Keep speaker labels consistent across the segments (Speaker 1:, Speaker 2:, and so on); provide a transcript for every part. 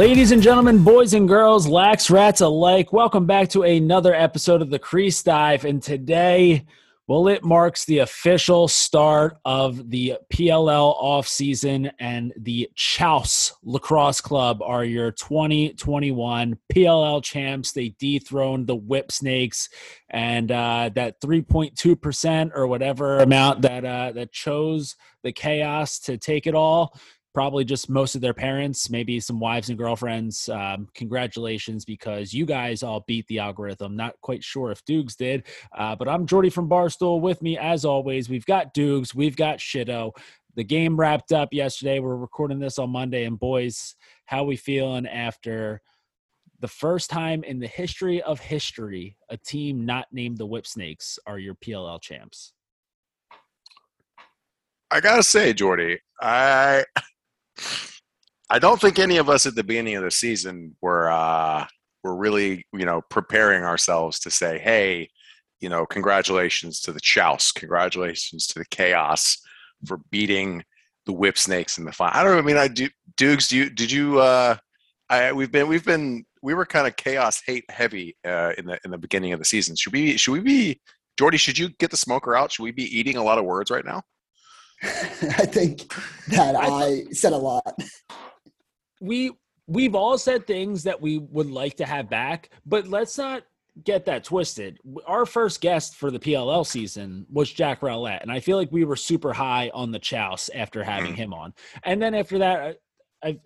Speaker 1: Ladies and gentlemen, boys and girls, lax rats alike, welcome back to another episode of the Crease Dive. And today, well, it marks the official start of the PLL offseason, and the Chaos Lacrosse Club are your 2021 PLL champs. They dethroned the Whip Snakes, and uh, that 3.2% or whatever amount that uh, that chose the chaos to take it all probably just most of their parents, maybe some wives and girlfriends. Um, congratulations, because you guys all beat the algorithm. Not quite sure if Dukes did, uh, but I'm Jordy from Barstool. With me, as always, we've got Dukes, we've got Shido. The game wrapped up yesterday. We're recording this on Monday, and boys, how we feeling after the first time in the history of history a team not named the Whip Snakes are your PLL champs?
Speaker 2: I gotta say, Jordy, I I don't think any of us at the beginning of the season were uh, were really, you know, preparing ourselves to say, "Hey, you know, congratulations to the Chaos, congratulations to the Chaos for beating the Whip Snakes in the final." I don't know. I mean, I do. Dukes, do you, did you? Uh, I we've been we've been we were kind of chaos hate heavy uh, in the in the beginning of the season. Should we should we be Jordy? Should you get the smoker out? Should we be eating a lot of words right now?
Speaker 3: I think that I said a lot.
Speaker 1: We we've all said things that we would like to have back, but let's not get that twisted. Our first guest for the PLL season was Jack Rowlett, and I feel like we were super high on the Chaos after having mm-hmm. him on. And then after that, I, I,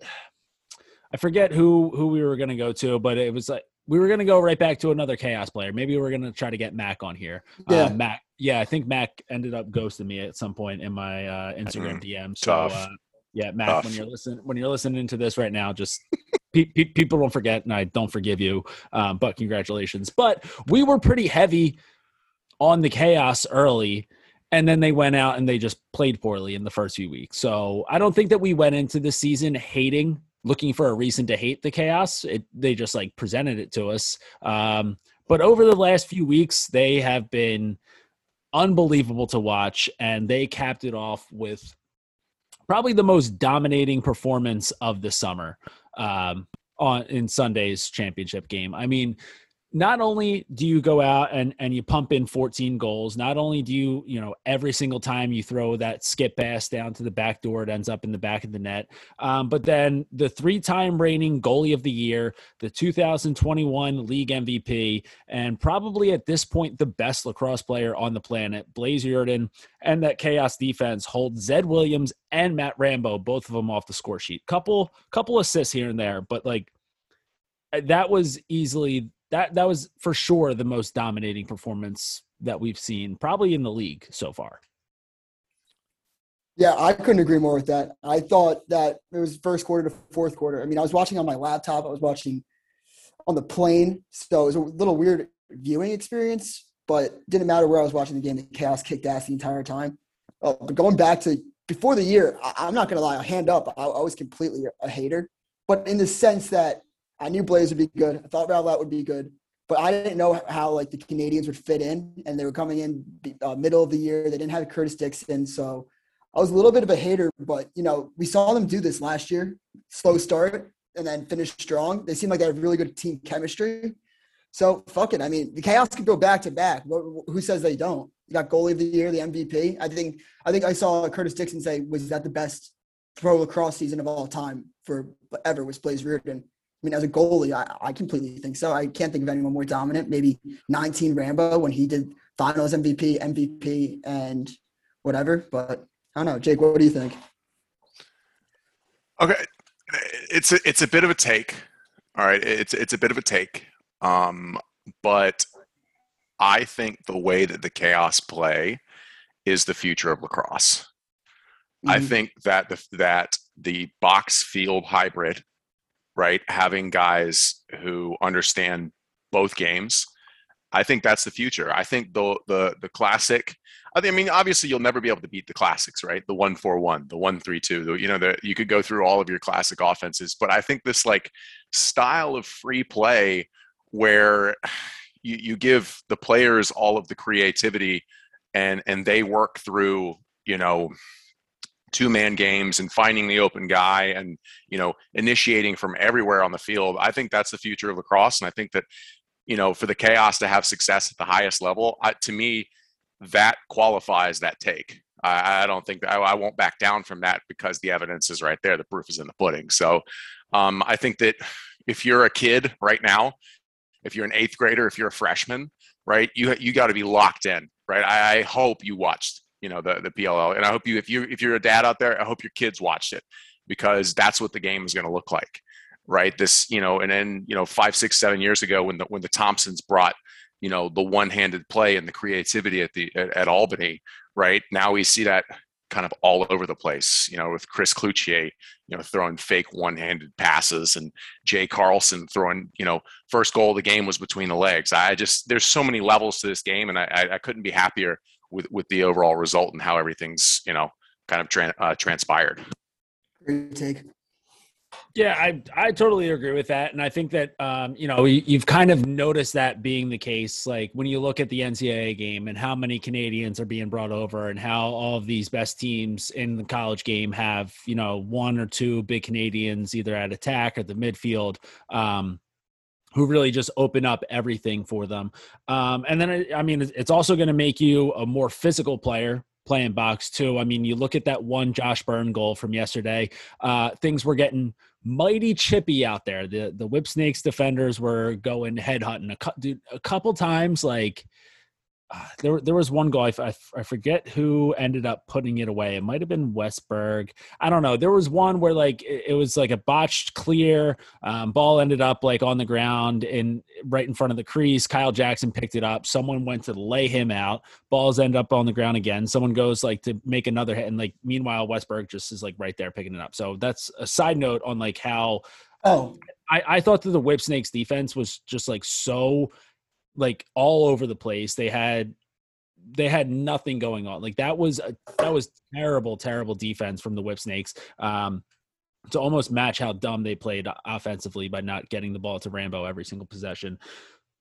Speaker 1: I forget who who we were going to go to, but it was like we were going to go right back to another chaos player. Maybe we are going to try to get Mac on here.
Speaker 3: Yeah, uh,
Speaker 1: Mac. Yeah, I think Mac ended up ghosting me at some point in my uh, Instagram mm-hmm. DM. So, uh, yeah, Mac, Tough. when you're listening, when you're listening to this right now, just pe- pe- people don't forget, and I don't forgive you. Um, but congratulations. But we were pretty heavy on the chaos early. And then they went out and they just played poorly in the first few weeks. So I don't think that we went into the season hating looking for a reason to hate the chaos. It, they just like presented it to us. Um, but over the last few weeks, they have been unbelievable to watch, and they capped it off with probably the most dominating performance of the summer um, on in Sunday's championship game. I mean, not only do you go out and, and you pump in 14 goals, not only do you, you know, every single time you throw that skip pass down to the back door, it ends up in the back of the net. Um, but then the three time reigning goalie of the year, the 2021 league MVP, and probably at this point, the best lacrosse player on the planet, Blaze Riordan, and that chaos defense hold Zed Williams and Matt Rambo, both of them off the score sheet. Couple, couple assists here and there, but like that was easily that that was for sure the most dominating performance that we've seen probably in the league so far.
Speaker 3: Yeah, I couldn't agree more with that. I thought that it was first quarter to fourth quarter. I mean, I was watching on my laptop, I was watching on the plane, so it was a little weird viewing experience, but didn't matter where I was watching the game. The chaos kicked ass the entire time. Oh, but going back to before the year, I, am not to lie, hand up, I, I was completely a hater, but in the sense that I knew Blaze would be good. I thought Rowlett would be good, but I didn't know how like the Canadians would fit in, and they were coming in uh, middle of the year. They didn't have Curtis Dixon, so I was a little bit of a hater. But you know, we saw them do this last year, slow start and then finish strong. They seem like they have really good team chemistry. So fuck it. I mean, the Chaos could go back to back. Who says they don't? You got goalie of the year, the MVP. I think I think I saw Curtis Dixon say was that the best pro lacrosse season of all time for ever was Blaze Riordan mean, as a goalie, I, I completely think so. I can't think of anyone more dominant. Maybe 19 Rambo when he did finals MVP, MVP, and whatever. But I don't know. Jake, what do you think?
Speaker 2: Okay. It's a, it's a bit of a take. All right. It's, it's a bit of a take. Um, but I think the way that the chaos play is the future of lacrosse. Mm-hmm. I think that the, that the box field hybrid right? Having guys who understand both games. I think that's the future. I think the the the classic. I mean, obviously, you'll never be able to beat the classics, right? The one four one, the one three two. The, you know, the, you could go through all of your classic offenses, but I think this like style of free play where you, you give the players all of the creativity and and they work through you know, two man games and finding the open guy and you know initiating from everywhere on the field i think that's the future of lacrosse. And i think that you know for the chaos to have success at the highest level I, to me that qualifies that take. I, I don't think I, I, won't back down from that because the evidence is right there the proof is in the pudding. So um, i think that if you're a kid right now if you're an eighth grader if you're a freshman right you you got to be locked in right? I, I hope you watched you know the the PLL. And I hope you if you if you're a dad out there, I hope your kids watched it because that's what the game is going to look like, right? This you know, and then you know five six seven years ago when the when the Thompsons brought you know the one-handed play and the creativity at the at, at Albany, right? Now we see that kind of all over the place, you know, with Chris Cloutier, you know, throwing fake one-handed passes and Jay Carlson throwing, you know, first goal of the game was between the legs. I just, there's so many levels to this game and I, I couldn't be happier with with the overall result and how everything's you know kind of tra- uh, transpired.
Speaker 3: Great take.
Speaker 1: Yeah, I I totally agree with that, and I think that um, you know you've kind of noticed that being the case. Like when you look at the NCAA game and how many Canadians are being brought over, and how all of these best teams in the college game have you know one or two big Canadians either at attack or the midfield. Um, who really just open up everything for them. Um, and then, I mean, it's also going to make you a more physical player playing box too. I mean, you look at that one Josh Byrne goal from yesterday. Uh, things were getting mighty chippy out there. The the Whip Snakes defenders were going head hunting a, a couple times. Like uh, there there was one goal I, I, I, forget who ended up putting it away. It might have been Wes Berg. I don't know. There was one where like it, it was like a botched clear. Um, ball ended up like on the ground in right in front of the crease. Kyle Jackson picked it up. Someone went to lay him out. Balls end up on the ground again. Someone goes like to make another hit, and like meanwhile Wes Berg just is like right there picking it up. So that's a side note on like how.
Speaker 3: Oh,
Speaker 1: I, I thought that the Whip Snakes defense was just like so like all over the place. They had they had nothing going on. Like that was a, that was terrible, terrible defense from the Whip Snakes. Um, to almost match how dumb they played offensively by not getting the ball to Rambo every single possession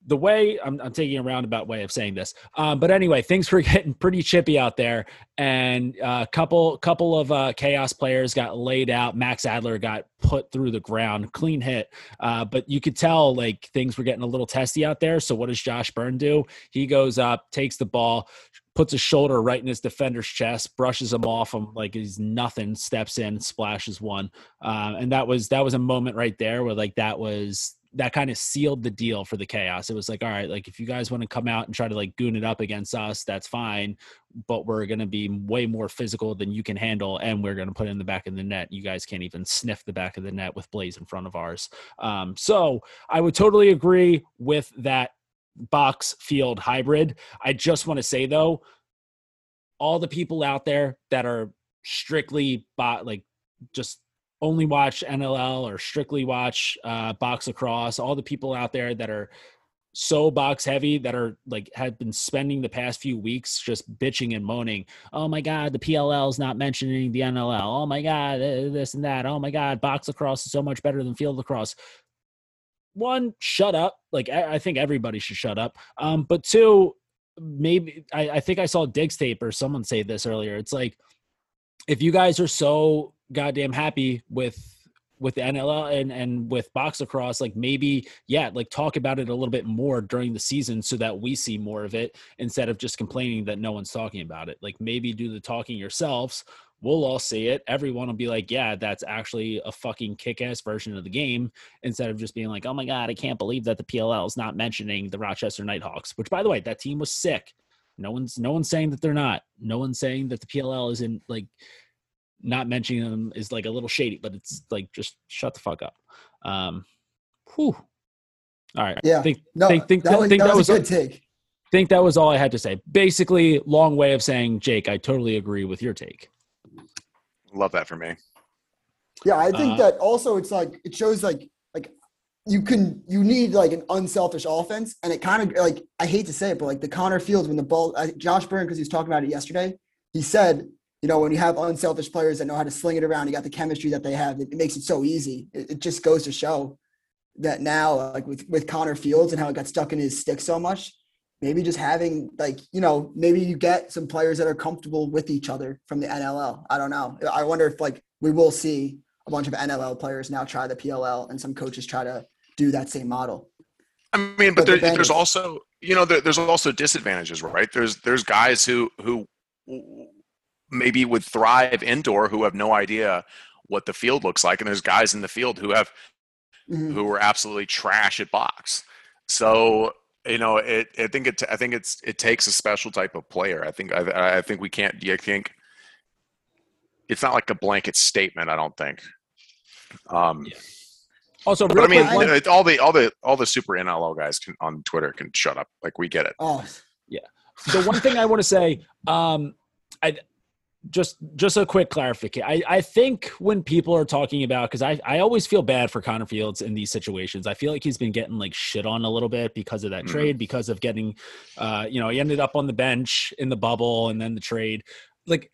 Speaker 1: the way I'm, I'm, taking a roundabout way of saying this, um, but anyway, things were getting pretty chippy out there, and a uh, couple couple of uh, chaos players got laid out. Max Adler got put through the ground, clean hit, uh, but you could tell like things were getting a little testy out there. So what does Josh Byrne do? He goes up, takes the ball, puts his shoulder right in his defender's chest, brushes him off him like he's nothing, steps in, splashes one, uh, and that was that was a moment right there where like that was that kind of sealed the deal for the chaos. It was like, all right, like if you guys want to come out and try to like goon it up against us, that's fine. But we're to be way more physical than you can handle. And we're to put in the back of the net. You guys can't even sniff the back of the net with Blaze in front of ours. Um, so I would totally agree with that box field hybrid. I just want to say though, all the people out there that are strictly bot like just only watch NLL or strictly watch uh, box lacrosse, all the people out there that are so box heavy that are like have been spending the past few weeks just bitching and moaning. Oh my God, the PLL is not mentioning the NLL. Oh my God, this and that. Oh my God, box lacrosse is so much better than field lacrosse. One, shut up. Like I, I think everybody should shut up. Um, but two, maybe I, I think I saw Diggs tape or someone say this earlier. It's like if you guys are so goddamn happy with with the NLL and and with box lacrosse, like maybe yeah, like talk about it a little bit more during the season so that we see more of it instead of just complaining that no one's talking about it. Like maybe do the talking yourselves. We'll all see it. Everyone will be like, yeah, that's actually a fucking kick-ass version of the game instead of just being like, oh my god, I can't believe that the PLL is not mentioning the Rochester Knighthawks. Which, by the way, that team was sick. No one's no one's saying that they're not. No one's saying that the PLL isn't like not mentioning them is like a little shady, but it's like just shut the fuck up. Um, whew. All right.
Speaker 3: Yeah.
Speaker 1: Think,
Speaker 3: no,
Speaker 1: think, think,
Speaker 3: that, was,
Speaker 1: think
Speaker 3: that, that was, was a good take.
Speaker 1: Think that was all I had to say. Basically, long way of saying, Jake, I totally agree with your take.
Speaker 2: Love that for me.
Speaker 3: Yeah, I think uh, that also it's like it shows like like you can you need like an unselfish offense, and it kind of like I hate to say it, but like the Connor Fields when the ball, Josh Byrne because he was talking about it yesterday, he said you know, when you have unselfish players that know how to sling it around, you got the chemistry that they have. It, it makes it so easy. It, it, just goes to show that now, like with with Connor Fields and how it got stuck in his stick so much, maybe just having like you know maybe you get some players that are comfortable with each other from the NLL. I don't know. I wonder if like we will see a bunch of NLL players now try the PLL and some coaches try to do that same model.
Speaker 2: I mean, but, but there, there's also you know there, there's also disadvantages, right? There's there's guys who who maybe would thrive indoor who have no idea what the field looks like, and there's guys in the field who have mm-hmm. who are absolutely trash at box. So you know, it. I think it. I think it's. It takes a special type of player. I think. I, I think we can't. Do I think it's not like a blanket statement. I don't think. Um, yeah.
Speaker 1: Also,
Speaker 2: but I mean, quick, all the all the all the super NLL guys can, on Twitter can shut up. Like we get it.
Speaker 3: Oh,
Speaker 1: yeah. The one thing I want to say, um, I just just a quick clarification. I, I think when people are talking about because I, I always feel bad for Connor Fields in these situations. I feel like he's been getting like shit on a little bit because of that mm-hmm. trade, because of getting uh, you know, he ended up on the bench in the bubble and then the trade. Like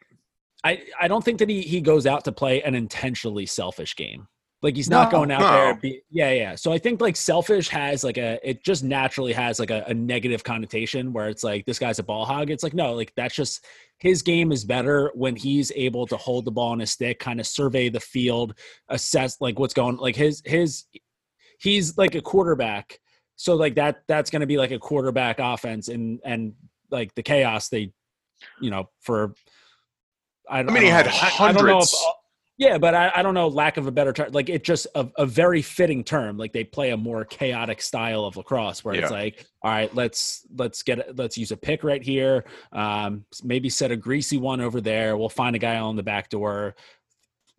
Speaker 1: I, I don't think that he he goes out to play an intentionally selfish game. Like he's not no, going out no. there. Be, yeah, yeah. So I think like selfish has like a it just naturally has like a, a, negative connotation where it's like this guy's a ball hog. It's like no, like that's just his game is better when he's able to hold the ball on his stick, kind of survey the field, assess like what's going like his his he's like a quarterback. So like that that's gonna be like a quarterback offense and and like the chaos they you know for
Speaker 2: I, don't know. I mean, I he had hundreds. I, I, don't know if
Speaker 1: yeah, but I, I don't know, lack of a better term. Like it just a, a very fitting term. Like they play a more chaotic style of lacrosse where yeah. it's like, all right, let's let's get let's use a pick right here. Um, maybe set a greasy one over there. We'll find a guy on the back door,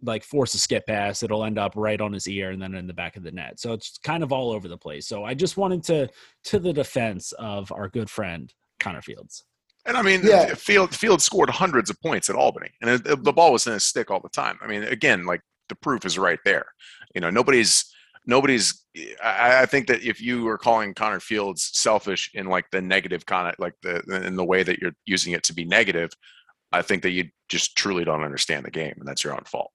Speaker 1: like force a skip pass. It'll end up right on his ear and then in the back of the net. So it's kind of all over the place. So I just wanted to to the defense of our good friend Connor Fields.
Speaker 2: And I mean, yeah. Field Field scored hundreds of points at Albany, and it, it, the ball was in his stick all the time. I mean, again, like the proof is right there. You know, nobody's nobody's. I, I think that if you were calling Connor Fields selfish in like the negative kind of like the in the way that you're using it to be negative, I think that you just truly don't understand the game, and that's your own fault.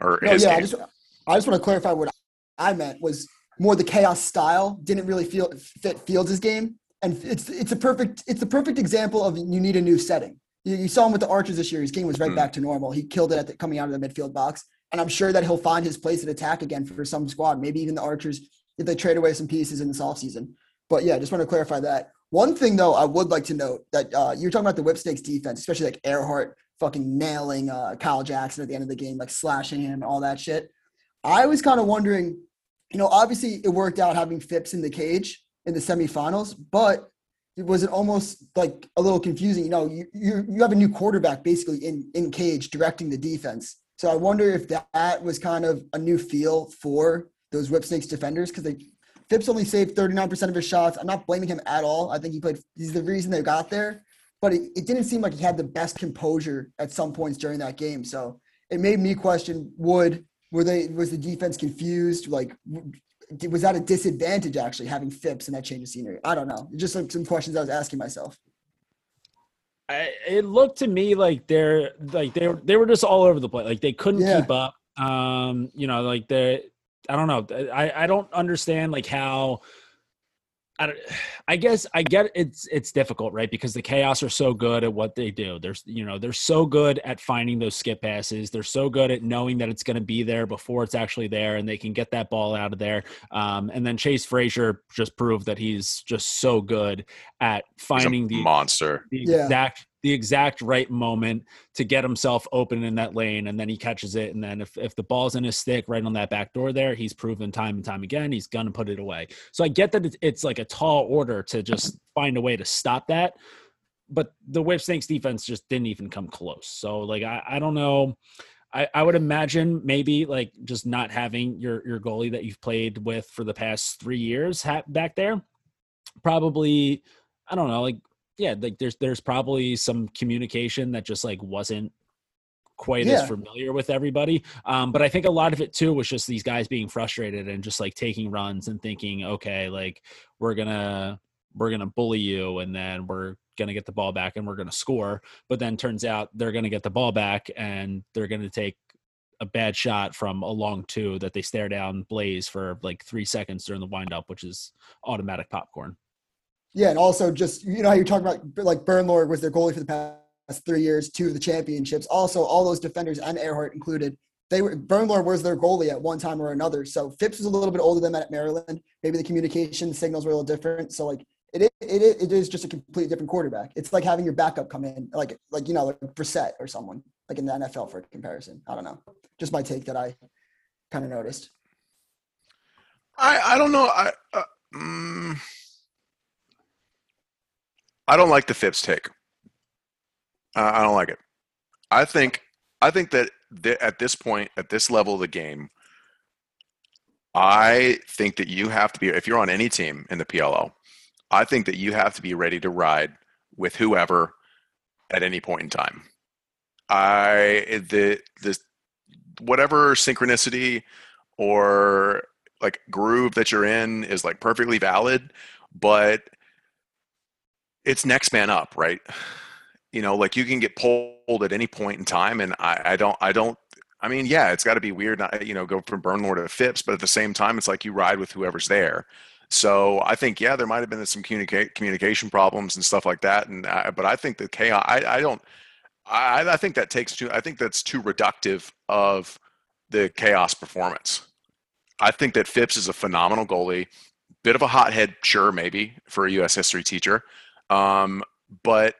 Speaker 2: Or no, yeah,
Speaker 3: I just I just want to clarify what I meant was more the chaos style didn't really feel fit Fields' game and it's it's a perfect it's a perfect example of you need a new setting. You, you saw him with the Archers this year. His game was right mm. back to normal. He killed it at the, coming out of the midfield box, and I'm sure that he'll find his place at attack again for some squad. Maybe even the Archers if they trade away some pieces in this offseason. But yeah, just want to clarify that. One thing though, I would like to note that uh, you're talking about the Whipsnakes defense, especially like Ehrhardt fucking nailing uh, Kyle Jackson at the end of the game, like slashing him, and all that shit. I was kind of wondering, you know, obviously it worked out having Phipps in the cage, in the semifinals, but it was almost like a little confusing? You know, you you, you have a new quarterback basically in in cage directing the defense. So I wonder if that was kind of a new feel for those Whip Snakes defenders because they Phipps only saved 39% of his shots. I'm not blaming him at all. I think he played he's the reason they got there. But it, it didn't seem like he had the best composure at some points during that game. So it made me question would were they was the defense confused? Like was that a disadvantage actually having Phipps in that change of scenery? I don't know. Just like some questions I was asking myself.
Speaker 1: I, it looked to me like they're like they were they were just all over the place. Like they couldn't yeah. keep up. Um, you know, like they I don't know. I I don't understand like how I, I guess I get it's it's difficult, right? Because the chaos are so good at what they do. There's you know they're so good at finding those skip passes. They're so good at knowing that it's going to be there before it's actually there, and they can get that ball out of there. Um, and then Chase Fraser just proved that he's just so good at finding the
Speaker 2: monster,
Speaker 1: the yeah. exact the exact right moment to get himself open in that lane and then he catches it and then if, if the ball's in his stick right on that back door there he's proven time and time again he's gonna put it away. So i get that it's like a tall order to just find a way to stop that but the Whipsnakes defense just didn't even come close. So like i, I don't know. I, I would imagine maybe like just not having your your goalie that you've played with for the past three years ha- back there probably I don't know, like yeah, like there's there's probably some communication that just like wasn't quite yeah. as familiar with everybody. Um, but I think a lot of it too was just these guys being frustrated and just like taking runs and thinking, okay, like we're gonna we're gonna bully you and then we're gonna get the ball back and we're gonna score. But then turns out they're gonna get the ball back and they're gonna take a bad shot from a long two that they stare down Blaze for like three seconds during the windup, which is automatic popcorn.
Speaker 3: Yeah, and also just you know how you're talking about like Bernlohr was their goalie for the past three years, two of the championships. Also, all those defenders and Ehrhardt included, they were Bernlohr was their goalie at one time or another. So Phipps was a little bit older than at Maryland. Maybe the communication signals were a little different. So like it, it, it, it is just a completely different quarterback. It's like having your backup come in, like like you know, like Brissett or someone like in the NFL for comparison. I don't know. Just my take that I kind of noticed.
Speaker 2: I I don't know. I uh, mm, I don't like the Phipps take. I don't like it. I think I think that th- at this point, at this level of the game, I think that you have to be if you're on any team in the PLL, I think that you have to be ready to ride with whoever at any point in time. I the the whatever synchronicity or like groove that you're in is like perfectly valid, but it's next man up, right? You know, like you can get pulled at any point in time, and I, I don't, I don't. I mean, yeah, it's got to be weird, not, you know, go from Bernlohr to Phipps, but at the same time, it's like you ride with whoever's there. So I think, yeah, there might have been some communicate communication problems and stuff like that, and I, but I think the chaos. I, I don't. I, I think that takes too. I think that's too reductive of the chaos performance. I think that Phipps is a phenomenal goalie. Bit of a hothead, sure, maybe for a U.S. history teacher, um, but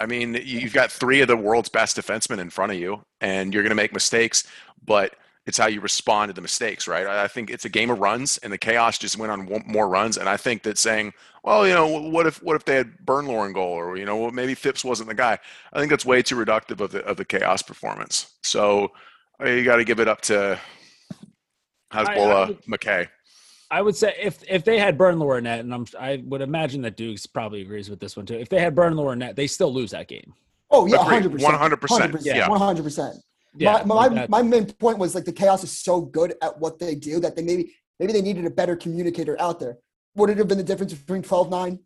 Speaker 2: I mean, you've got three of the world's best defensemen in front of you, and you're going to make mistakes, but it's how you respond to the mistakes, right? I think it's a game of runs, and the chaos just went on more runs. And I think that saying, well, you know, what if what if they had Bernlohr in goal, or you know, well, maybe Phipps wasn't the guy? I think that's way too reductive of the of the chaos performance. So you got to give it up to Hezbollah McKay.
Speaker 1: I would say if if they had Bernlohr in and I'm, I would imagine that Dukes probably agrees with this one too. If they had Bernlohr in net, they still lose that game.
Speaker 3: Oh yeah, hundred
Speaker 2: percent, one hundred percent,
Speaker 3: yeah, one hundred percent. My my, my main point was like the chaos is so good at what they do that they maybe maybe they needed a better communicator out there. Would it have been the difference between 12-9,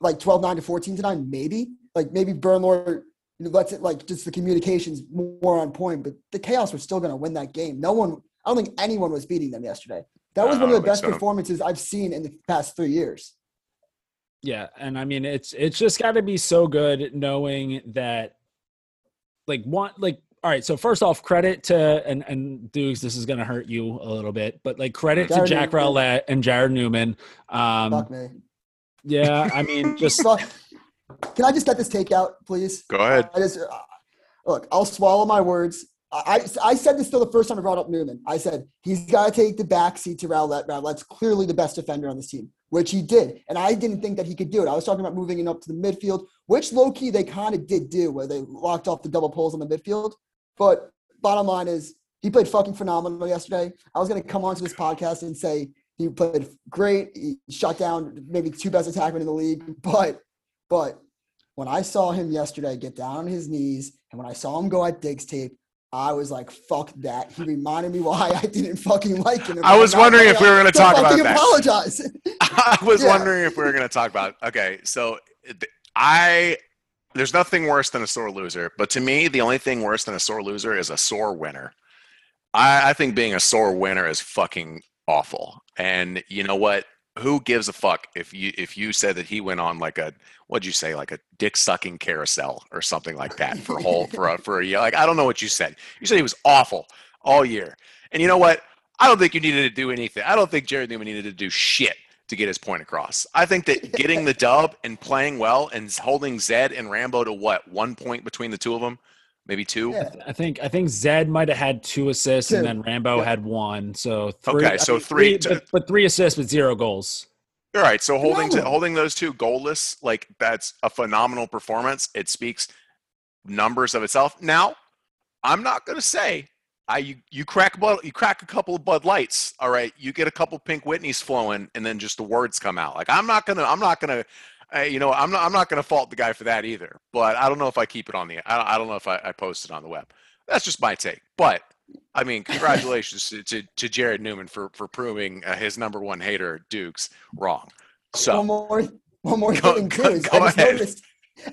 Speaker 3: like 12-9 to 14 to 9? Maybe. Like maybe Bernlohr lets it like just the communications more on point, but the chaos were still gonna win that game. No one I don't think anyone was beating them yesterday. That was one of the best so. performances I've seen in the past three years.
Speaker 1: Yeah, and I mean it's it's just got to be so good knowing that, like one like all right. So first off, credit to and and Dukes, this is gonna hurt you a little bit, but like credit Jared to Jack Newman. Rowlett and Jared Newman. Um,
Speaker 3: Fuck me.
Speaker 1: Yeah, I mean, just
Speaker 3: can I just get this takeout, please?
Speaker 2: Go ahead.
Speaker 3: I just uh, look. I'll swallow my words. I, I said this still the first time I brought up Newman. I said he's got to take the back seat to Rowlett. Rowlett's clearly the best defender on this team, which he did. And I didn't think that he could do it. I was talking about moving him up to the midfield, which low key they kind of did do, where they locked off the double poles on the midfield. But bottom line is he played fucking phenomenal yesterday. I was going to come onto this podcast and say he played great. He shut down maybe two best attackmen in the league, but but when I saw him yesterday get down on his knees and when I saw him go at Diggs tape, I was like, fuck that. He reminded me why I didn't fucking like him.
Speaker 2: I was wondering if we were going to talk about that.
Speaker 3: apologize.
Speaker 2: I was yeah. wondering if we were going to talk about Okay, so I there's nothing worse than a sore loser, but to me, the only thing worse than a sore loser is a sore winner. I, I think being a sore winner is fucking awful. And you know what? Who gives a fuck if you if you said that he went on like a what'd you say like a dick sucking carousel or something like that for a whole for a for a year? Like I don't know what you said. You said he was awful all year. And you know what? I don't think you needed to do anything. I don't think Jared Newman needed to do shit to get his point across. I think that getting the dub and playing well and holding Zed and Rambo to what one point between the two of them, maybe two.
Speaker 1: Yeah. I think I think Zed might have had two assists two. and then Rambo yeah. had one. So
Speaker 2: three, okay, so three,
Speaker 1: three but, but, three assists with zero goals.
Speaker 2: All right, so holding to, holding those two goalless, like that's a phenomenal performance. It speaks numbers of itself. Now, I'm not going to say I you, you crack Bud, you crack a couple of Bud Lights, all right. You get a couple Pink Whitneys flowing, and then just the words come out. Like I'm not gonna, I'm not gonna, uh, you know, I'm not, I'm not gonna fault the guy for that either. But I don't know if I keep it on the, I, I don't know if I, I post it on the web. That's just my take. But I mean, congratulations to, to, to, Jared Newman for for proving uh, his number one hater Dukes wrong. So
Speaker 3: one more, one more go, thing too. Go, go I just ahead. noticed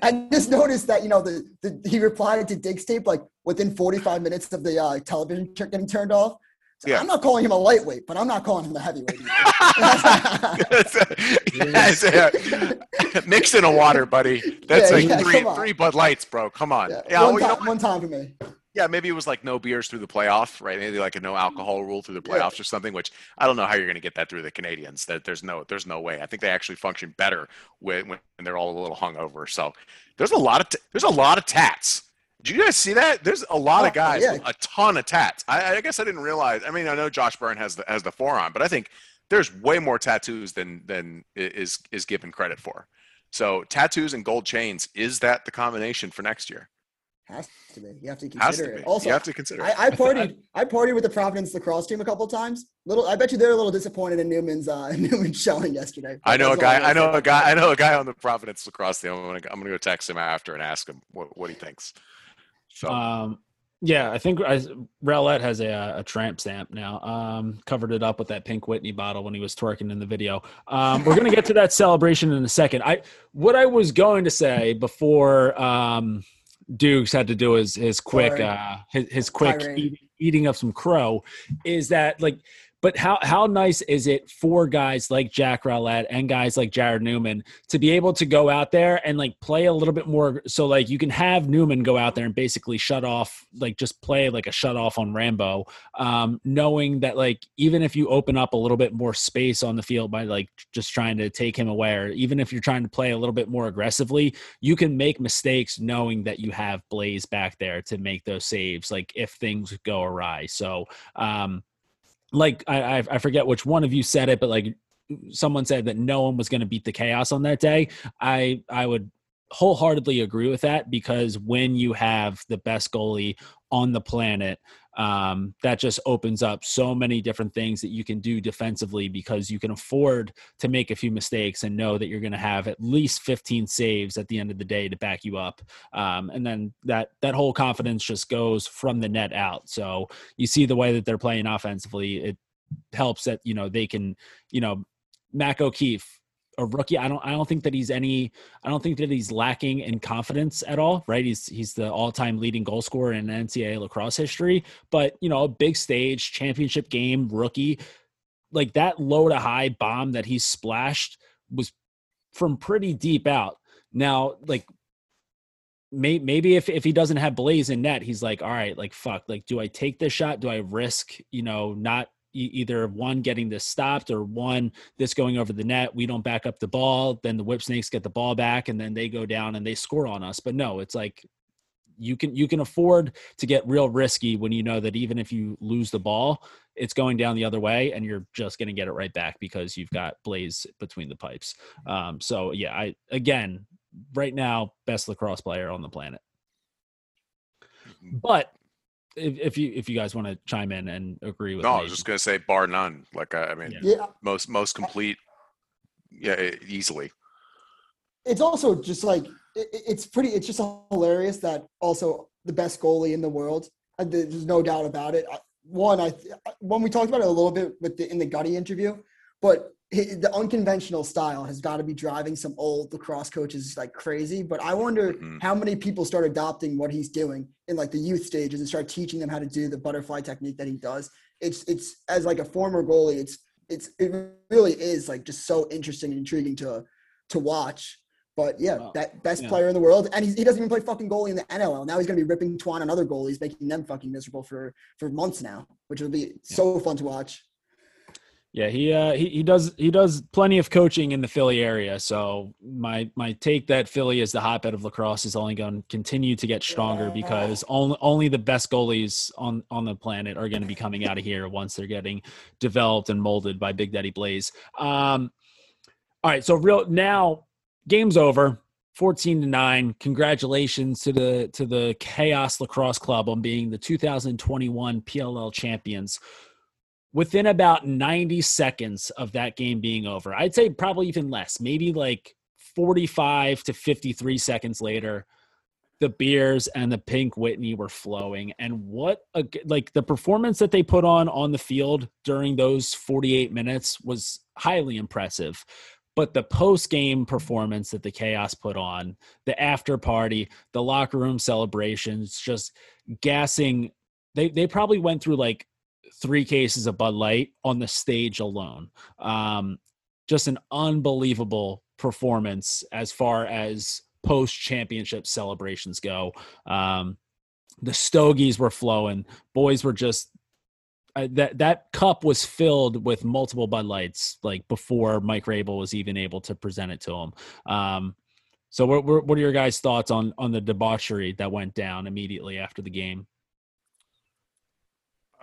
Speaker 3: I just noticed that you know the, the he replied to Diggs tape like within 45 minutes of the uh, television getting turned off. So yeah. I'm not calling him a lightweight, but I'm not calling him a heavyweight.
Speaker 2: Mix in a water, buddy. That's yeah, like yeah, three three Bud Lights, bro. Come on.
Speaker 3: Yeah, one, well, time, one time for me.
Speaker 2: Yeah, maybe it was like no beers through the playoff, right? Maybe like a no alcohol rule through the playoffs or something. Which I don't know how you're going to get that through the Canadians. That there's no there's no way. I think they actually function better when when they're all a little hungover. So there's a lot of t- there's a lot of tats. Did you guys see that? There's a lot oh, of guys yeah. with a ton of tats. I, I, guess I didn't realize. I mean, I know Josh Byrne has the has the forearm, but I think there's way more tattoos than than is is given credit for. So tattoos and gold chains is that the combination for next year?
Speaker 3: Has to be. You have to consider
Speaker 2: to
Speaker 3: it. Also,
Speaker 2: you have to consider.
Speaker 3: I, I partied. I partied with the Providence lacrosse team a couple times. Little. I bet you they're a little disappointed in Newman's uh, Newman's showing yesterday.
Speaker 2: I know a guy. I know a guy. I know a guy on the Providence lacrosse team. I'm gonna. I'm gonna go text him after and ask him what, what he thinks.
Speaker 1: So. Um, yeah, I think I, Rowlett has a, a tramp stamp now. Um, covered it up with that pink Whitney bottle when he was twerking in the video. Um, we're gonna get to that celebration in a second. I what I was going to say before um, Dukes had to do his his quick uh, his, his quick eating, eating of some crow is that like but how how nice is it for guys like Jack Rowlett and guys like Jared Newman to be able to go out there and like play a little bit more? So like you can have Newman go out there and basically shut off, like just play like a shut off on Rambo, um, knowing that like even if you open up a little bit more space on the field by like just trying to take him away, or even if you're trying to play a little bit more aggressively, you can make mistakes knowing that you have Blaze back there to make those saves. Like if things go awry, so. um like I I forget which one of you said it, but like someone said that no one was going to beat the chaos on that day. I I would wholeheartedly agree with that because when you have the best goalie on the planet um, that just opens up so many different things that you can do defensively because you can afford to make a few mistakes and know that you're going to have at least 15 saves at the end of the day to back you up. Um, and then that that whole confidence just goes from the net out. So you see the way that they're playing offensively it helps that you know they can you know mac o'keefe a rookie. I don't I don't think that he's any I don't think that he's lacking in confidence at all, right? He's he's the all-time leading goal scorer in NCAA lacrosse history, but you know, a big stage, championship game, rookie, like that low to high bomb that he splashed was from pretty deep out. Now, like may, maybe if, if he doesn't have Blaze in net, he's like, all right, like fuck, like do I take this shot? Do I risk, you know, not either one getting this stopped or one this going over the net. We don't back up the ball. Then the Whip Snakes get the ball back and then they go down and they score on us. But no, it's like you can you can afford to get real risky when you know that even if you lose the ball, it's going down the other way and you're just going to get it right back because you've got Blaze between the pipes. Um, so yeah, I again right now best lacrosse player on the planet. But if, if you if you guys want to chime in and agree with
Speaker 2: no,
Speaker 1: me.
Speaker 2: I was just gonna say bar none. Like I mean, yeah. most most complete, yeah, easily.
Speaker 3: It's also just like it, it's pretty. It's just hilarious that also the best goalie in the world. There's no doubt about it. One, I when we talked about it a little bit with the in the Gutty interview, but the unconventional style has got to be driving some old lacrosse coaches like crazy. But I wonder mm-hmm. how many people start adopting what he's doing in like the youth stages and start teaching them how to do the butterfly technique that he does. It's it's as like a former goalie, it's it's it really is like just so interesting and intriguing to to watch. But yeah, wow. that best yeah. player in the world, and he doesn't even play fucking goalie in the NLL. Now he's gonna be ripping Twan on other goalies, making them fucking miserable for for months now, which will be yeah. so fun to watch.
Speaker 1: Yeah, he uh he, he does he does plenty of coaching in the Philly area. So my my take that Philly is the hotbed of lacrosse is only going to continue to get stronger because only only the best goalies on on the planet are going to be coming out of here once they're getting developed and molded by Big Daddy Blaze. Um all right, so real now game's over. 14 to 9 congratulations to the to the chaos lacrosse club on being the 2021 pll champions within about 90 seconds of that game being over, I'd say probably even less, maybe like 45 to 53 seconds later, the beers and the pink Whitney were flowing. And what a, like the performance that they put on on the field during those 48 minutes was highly impressive. But the post game performance that the Chaos put on, the after party, the locker room celebrations, just gassing, they, they probably went through like three cases of Bud Light on the stage alone. Um, just an unbelievable performance as far as post championship celebrations go. Um, the stogies were flowing. Boys were just uh, that that cup was filled with multiple Bud Lights like before Mike Rabil was even able to present it to him. Um, so, what, what are your guys' thoughts on on the debauchery that went down immediately after the game?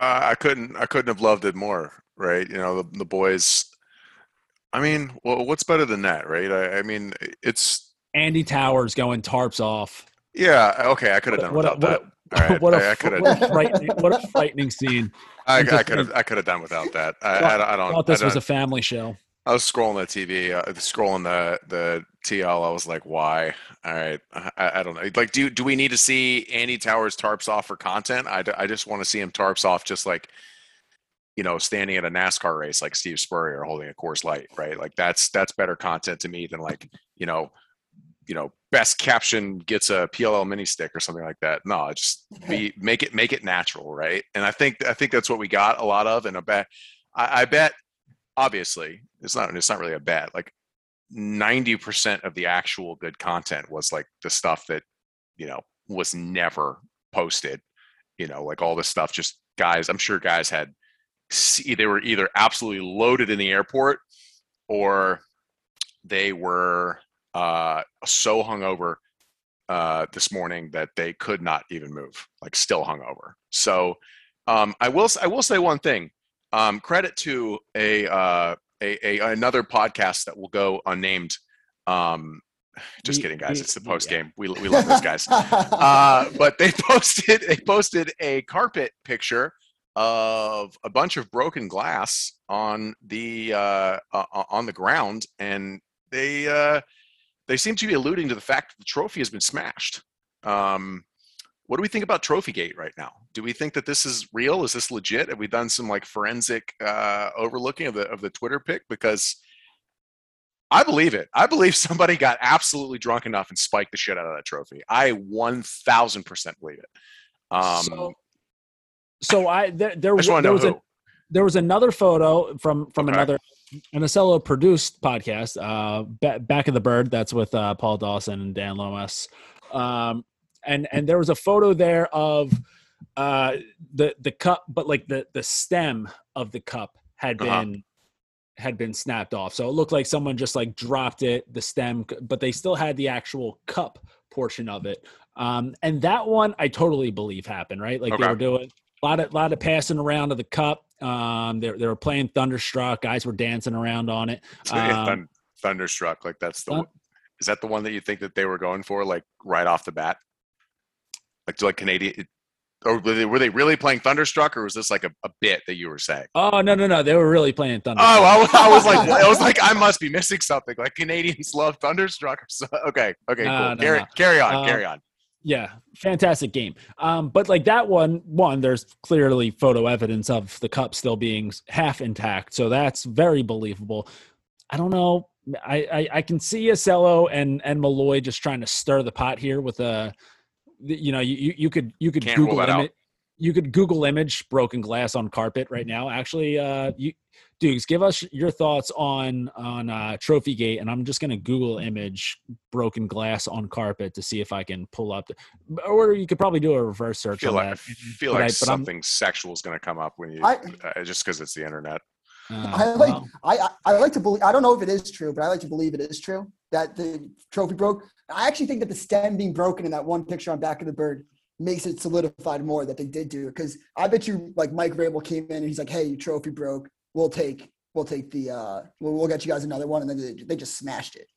Speaker 2: Uh, I couldn't I couldn't have loved it more. Right, you know the, the boys. I mean, well, what's better than that, right? I, I mean, it's
Speaker 1: Andy Towers going tarps off.
Speaker 2: Yeah, okay, I could have done
Speaker 1: what,
Speaker 2: without
Speaker 1: what,
Speaker 2: that. Right.
Speaker 1: what, a, what, a frightening, what a frightening scene.
Speaker 2: I, I could have I could have done without that. I, I, I don't.
Speaker 1: thought this
Speaker 2: I
Speaker 1: was a family show.
Speaker 2: I was scrolling the TV, uh, scrolling the the TL. I was like, why? All right, I, I don't know. Like, do do we need to see Andy Towers tarps off for content? I, I just want to see him tarps off, just like you know, standing at a NASCAR race like Steve Spurrier holding a Coors Light, right? Like that's that's better content to me than like you know you know best caption gets a PLL mini stick or something like that. No, just be make it make it natural, right? And I think I think that's what we got a lot of. And I bet I, I bet obviously it's not it's not really a bet. Like ninety percent of the actual good content was like the stuff that you know was never posted. You know, like all this stuff. Just guys, I'm sure guys had they were either absolutely loaded in the airport or they were uh, so hungover uh, this morning that they could not even move, like still hungover. So um, I will I will say one thing. Um, credit to a, uh, a, a another podcast that will go unnamed. Um, just we, kidding, guys. We, it's the post game. Yeah. We we love those guys. uh, but they posted they posted a carpet picture of a bunch of broken glass on the uh, uh, on the ground, and they uh, they seem to be alluding to the fact that the trophy has been smashed. Um, what do we think about Trophygate right now? Do we think that this is real? Is this legit? Have we done some like forensic uh, overlooking of the of the Twitter pic? Because I believe it. I believe somebody got absolutely drunk enough and spiked the shit out of that trophy. I one thousand percent believe it. Um,
Speaker 1: so, so I there, there, I there was a, there was another photo from from okay. another an Acello produced podcast, uh, Back of the Bird. That's with uh, Paul Dawson and Dan Lomas. Um, and and there was a photo there of uh, the the cup, but like the the stem of the cup had uh-huh. been uh-huh. had been snapped off. So it looked like someone just like dropped it, the stem, but they still had the actual cup portion of it. Um, and that one I totally believe happened, right? Like okay. they were doing a lot of lot of passing around of the cup. Um, they they were playing Thunderstruck. Guys were dancing around on it.
Speaker 2: Um, Thunderstruck, like that's the. is that the one that you think that they were going for, like right off the bat? Like, like Canadian, or were they, were they really playing Thunderstruck, or was this like a, a bit that you were saying?
Speaker 1: Oh no, no, no! They were really playing Thunderstruck. Oh,
Speaker 2: I, I was like, I was like, I must be missing something. Like Canadians love Thunderstruck. So, okay, okay, cool. No, carry, no. carry on, uh, carry on.
Speaker 1: Yeah, fantastic game. Um, but like that one, one there's clearly photo evidence of the cup still being half intact, so that's very believable. I don't know. I I, I can see Acello and and Malloy just trying to stir the pot here with a, you know, you you could you could
Speaker 2: Can't
Speaker 1: Google
Speaker 2: image,
Speaker 1: you could Google image broken glass on carpet right now. Actually, uh, you Dukes, give us your thoughts on on uh, Trophy Gate, and I'm just going to Google image broken glass on carpet to see if I can pull up. The, or you could probably do a reverse search.
Speaker 2: I feel like,
Speaker 1: that.
Speaker 2: I feel like I, something I'm, sexual is going to come up when you I, uh, just because it's the internet.
Speaker 3: Uh, I like well. I I like to believe. I don't know if it is true, but I like to believe it is true that the trophy broke. I actually think that the stem being broken in that one picture on back of the bird makes it solidified more that they did do it. Because I bet you, like Mike Rabil came in and he's like, "Hey, your trophy broke we'll take we'll take the uh we'll, we'll get you guys another one and then they, they just smashed it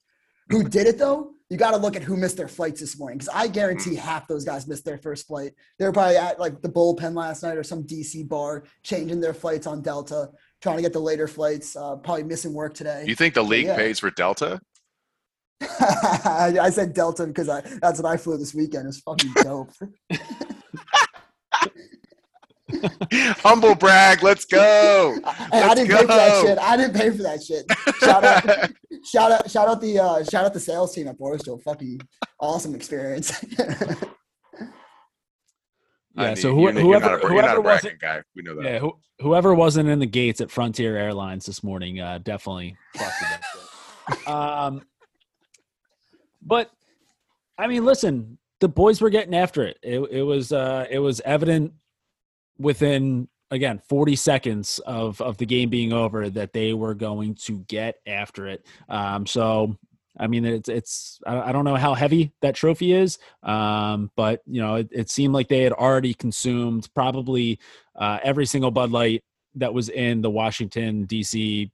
Speaker 3: who did it though you got to look at who missed their flights this morning because i guarantee mm. half those guys missed their first flight they were probably at like the bullpen last night or some dc bar changing their flights on delta trying to get the later flights uh, probably missing work today
Speaker 2: you think the league yeah. pays for delta
Speaker 3: I said Delta because I, that's what I flew this weekend. It's fucking dope.
Speaker 2: Humble brag. Let's go.
Speaker 3: Let's I didn't go. pay for that shit. I didn't pay for that shit. Shout out, shout out, shout out the uh, shout out the sales team at Barstool. Fucking awesome experience.
Speaker 1: Yeah. I mean, so who, whoever,
Speaker 2: a, whoever wasn't, guy. We know that.
Speaker 1: Yeah. Who, whoever wasn't in the gates at Frontier Airlines this morning, uh, definitely um, but I mean, listen, the boys were getting after it. It, it was, uh, it was evident within again 40 seconds of of the game being over that they were going to get after it um so i mean it's it's i don't know how heavy that trophy is um but you know it, it seemed like they had already consumed probably uh, every single bud light that was in the washington dc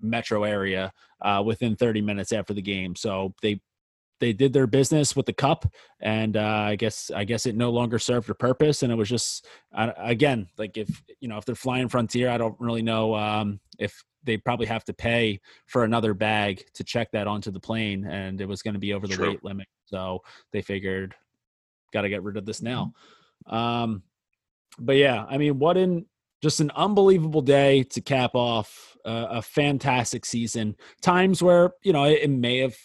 Speaker 1: metro area uh, within 30 minutes after the game so they they did their business with the cup and uh, i guess i guess it no longer served a purpose and it was just uh, again like if you know if they're flying frontier i don't really know um, if they probably have to pay for another bag to check that onto the plane and it was going to be over the True. weight limit so they figured got to get rid of this now. Um, but yeah i mean what in just an unbelievable day to cap off uh, a fantastic season. Times where you know it, it may have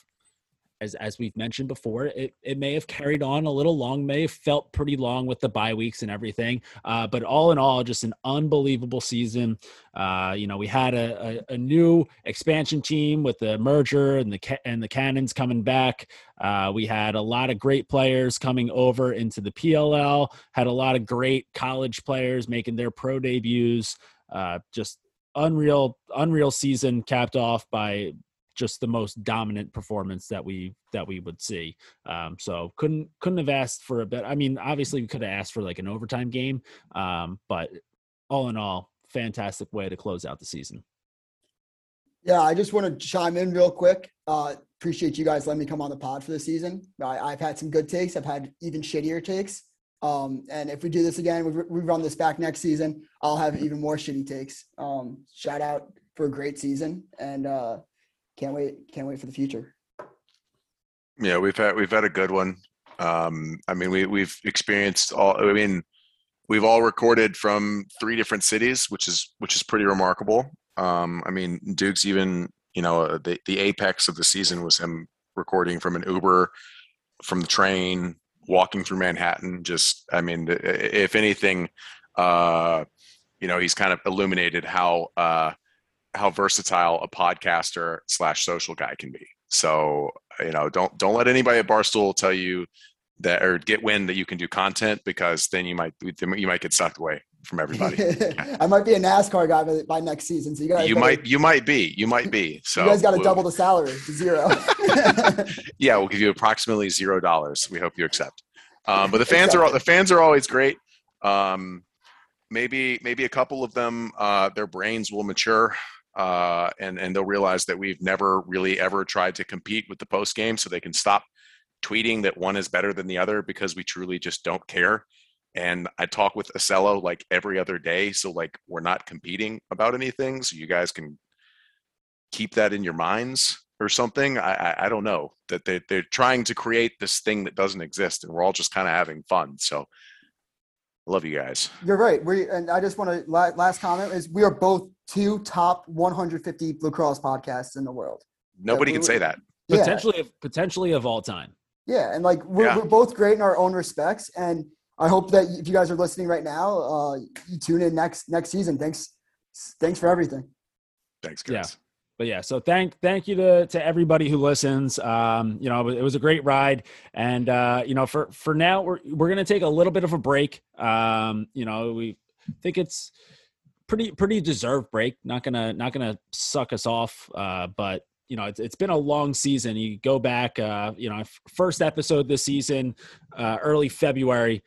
Speaker 1: as as we've mentioned before, it, it may have carried on a little long, may have felt pretty long with the bye weeks and everything. Uh, but all in all, just an unbelievable season. Uh, you know, we had a, a, a, new expansion team with the merger and the and the Cannons coming back. Uh, we had a lot of great players coming over into the PLL. Had a lot of great college players making their pro debuts. Uh, just unreal, unreal season capped off by just the most dominant performance that we that we would see. Um, so couldn't couldn't have asked for a bit. I mean, obviously we could have asked for like an overtime game, um, but all in all, fantastic way to close out the season.
Speaker 3: Yeah, I just want to chime in real quick. Uh, appreciate you guys letting me come on the pod for the season. I, have had some good takes. I've had even shittier takes. Um, and if we do this again, we, we run this back next season, I'll have even more shitty takes. Um, shout out for a great season. And uh, can't wait can't wait for the future.
Speaker 2: Yeah we've had we've had a good one. Um i mean we we've experienced all i mean we've all recorded from three different cities which is which is pretty remarkable. Um i mean duke's even you know the the apex of the season was him recording from an uber from the train walking through manhattan just i mean if anything uh you know he's kind of illuminated how uh how versatile a podcaster slash social guy can be. So you know, don't don't let anybody at Barstool tell you that or get wind that you can do content because then you might you might get sucked away from everybody.
Speaker 3: I might be a NASCAR guy by, by next season. So you guys
Speaker 2: you better, might you might be you might be. So
Speaker 3: you guys got to we'll, double the salary to zero.
Speaker 2: yeah, we'll give you approximately zero dollars. We hope you accept. Um, but the fans are the fans are always great. Um, maybe maybe a couple of them uh, their brains will mature uh, and and they'll realize that we've never really ever tried to compete with the post game, so they can stop tweeting that one is better than the other because we truly just don't care. And I talk with Acello like every other day, so like we're not competing about anything. So you guys can keep that in your minds or something. I I, I don't know that they they're trying to create this thing that doesn't exist, and we're all just kind of having fun. So love you guys.
Speaker 3: You're right. We and I just want to last comment is we are both two top 150 lacrosse podcasts in the world.
Speaker 2: Nobody yeah, can say that.
Speaker 1: Potentially, yeah. potentially of all time.
Speaker 3: Yeah, and like we're, yeah. we're both great in our own respects, and I hope that if you guys are listening right now, uh, you tune in next next season. Thanks, thanks for everything.
Speaker 2: Thanks, guys.
Speaker 1: Yeah but yeah, so thank thank you to to everybody who listens. Um, you know, it was a great ride, and uh, you know, for for now, we're we're gonna take a little bit of a break. Um, you know, we think it's pretty pretty deserved break. Not gonna not gonna suck us off, uh, but you know, it's, it's been a long season. You go back, uh, you know, first episode this season, uh, early February.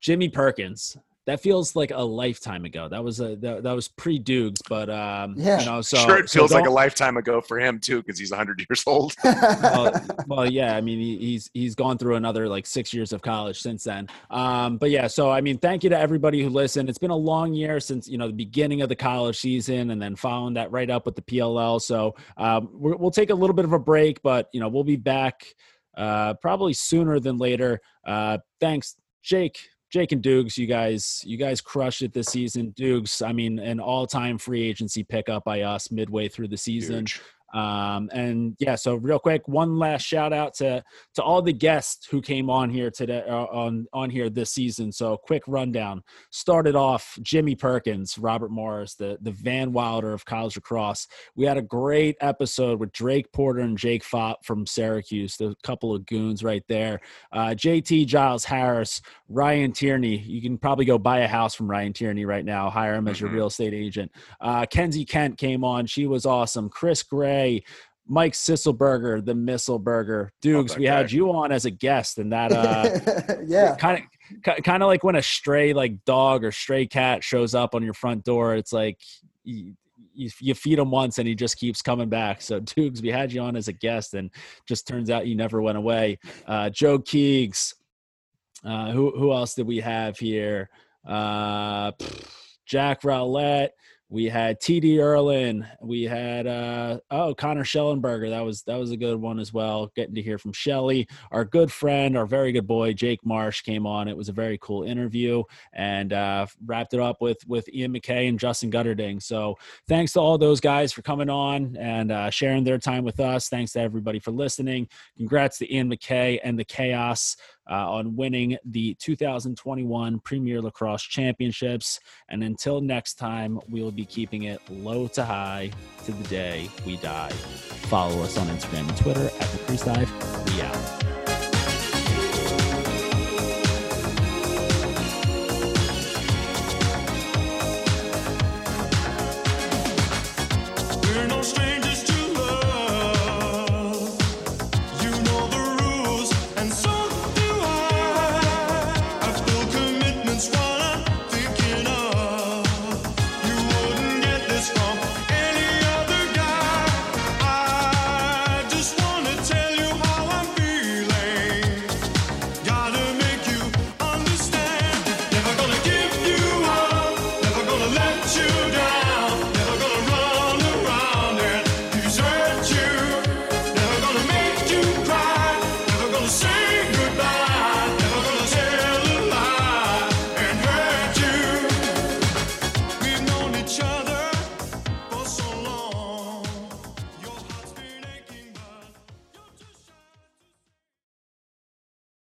Speaker 1: Jimmy Perkins, that feels like a lifetime ago. That was a that, that was pre Dukes, but um, yeah, you know, so
Speaker 2: sure, it
Speaker 1: so
Speaker 2: feels like a lifetime ago for him too, because he's 100 years old.
Speaker 1: well, well, yeah, I mean, he, he's he's gone through another like six years of college since then. Um, but yeah, so I mean, thank you to everybody who listened. It's been a long year since you know the beginning of the college season, and then following that right up with the PLL. So um, we will take a little bit of a break, but you know, we'll be back uh, probably sooner than later. Uh, thanks, Jake. Jake and Dukes, you guys, you guys crushed it this season. Dukes, I mean, an all-time free agency pickup by us midway through the season. Um, and yeah, so real quick, one last shout out to to all the guests who came on here today uh, on on here this season. So quick rundown. Started off Jimmy Perkins, Robert Morris, the the Van Wilder of college lacrosse. We had a great episode with Drake Porter and Jake Phaup from Syracuse, the couple of goons right there. Uh, JT Giles Harris, Ryan Tierney. You can probably go buy a house from Ryan Tierney right now. Hire him as your mm-hmm. real estate agent. Uh, Kenzie Kent came on. She was awesome. Chris Gray. Mike Sisselberger, the Missile Burger. Dukes, we guy. had you on as a guest, and that uh
Speaker 3: yeah,
Speaker 1: kind of kind of like when a stray like dog or stray cat shows up on your front door. It's like you, you, feed him once and he just keeps coming back. So Dukes, we had you on as a guest, and just turns out you never went away. Uh, Joe Keegs, uh, who who else did we have here? Uh, Jack Rowlett. We had TD Ierlan. We had uh, oh Connor Shellenberger. That was that was a good one as well. Getting to hear from Shelly, our good friend, our very good boy Jake Marsh came on. It was a very cool interview and uh, wrapped it up with with Ian MacKay and Justin Guterding. So thanks to all those guys for coming on and uh, sharing their time with us. Thanks to everybody for listening. Congrats to Ian MacKay and the Chaos uh, on winning the 2021 Premier Lacrosse Championships. And until next time, we will be keeping it low to high to the day we die. Follow us on Instagram and Twitter at the Crease Dive. We out.